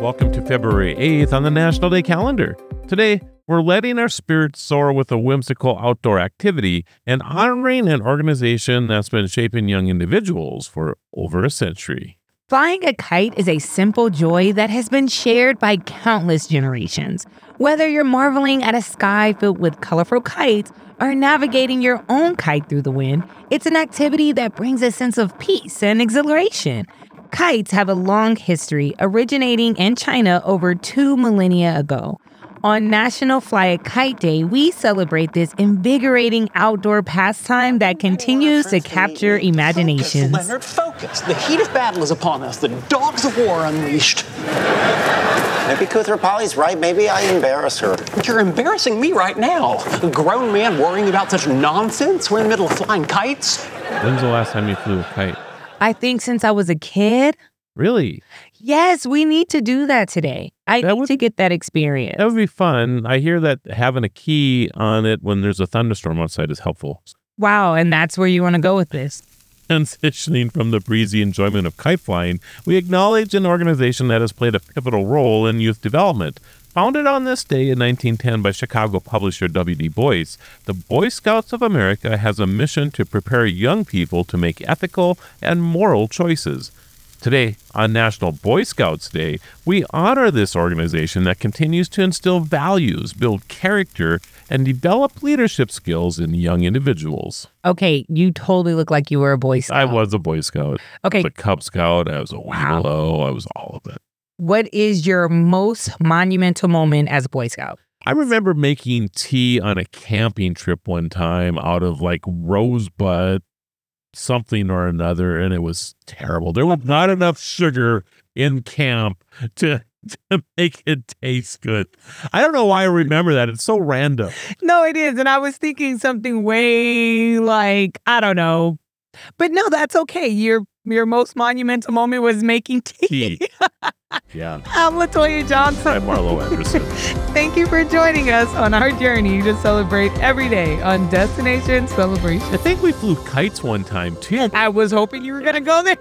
Welcome to February 8th on the National Day calendar. Today, we're letting our spirits soar with a whimsical outdoor activity and honoring an organization that's been shaping young individuals for over a century. Flying a kite is a simple joy that has been shared by countless generations. Whether you're marveling at a sky filled with colorful kites or navigating your own kite through the wind, it's an activity that brings a sense of peace and exhilaration. Kites have a long history, originating in China over two millennia ago. On National Fly a Kite Day, we celebrate this invigorating outdoor pastime that continues to capture imaginations. Focus, Leonard, focus. The heat of battle is upon us. The dogs of war unleashed. Maybe Koothrappali's right. Maybe I embarrass her. But You're embarrassing me right now. A grown man worrying about such nonsense. We're in the middle of flying kites. When's the last time you flew a kite? I think since I was a kid. Really? Yes, we need to do that today. I That need would- to get that experience. That would be fun. I hear that having a key on it when there's a thunderstorm outside is helpful. Wow, and that's where you want to go with this. Transitioning from the breezy enjoyment of kite flying, we acknowledge an organization that has played a pivotal role in youth development. Founded on this day in 1910 by Chicago publisher W.D. Boyce, the Boy Scouts of America has a mission to prepare young people to make ethical and moral choices. Today, on National Boy Scouts Day, we honor this organization that continues to instill values, build character, and develop leadership skills in young individuals. Okay, you totally look like you were a Boy Scout. I was a Boy Scout. Okay, I was a Cub Scout. I was a Wow. Webelo. I was all of it. What is your most monumental moment as a Boy Scout? I remember making tea on a camping trip one time out of like rosebud something or another, and it was terrible. There was not enough sugar in camp to, to make it taste good. I don't know why I remember that. It's so random. No, it is. And I was thinking something way like, I don't know. But no, that's okay. Your your most monumental moment was making tea. Tea. yeah. I'm Latoya Johnson. I'm Marlo Anderson. Thank you for joining us on our journey to celebrate every day on Destination Celebration. I think we flew kites one time too. I was hoping you were going to go there.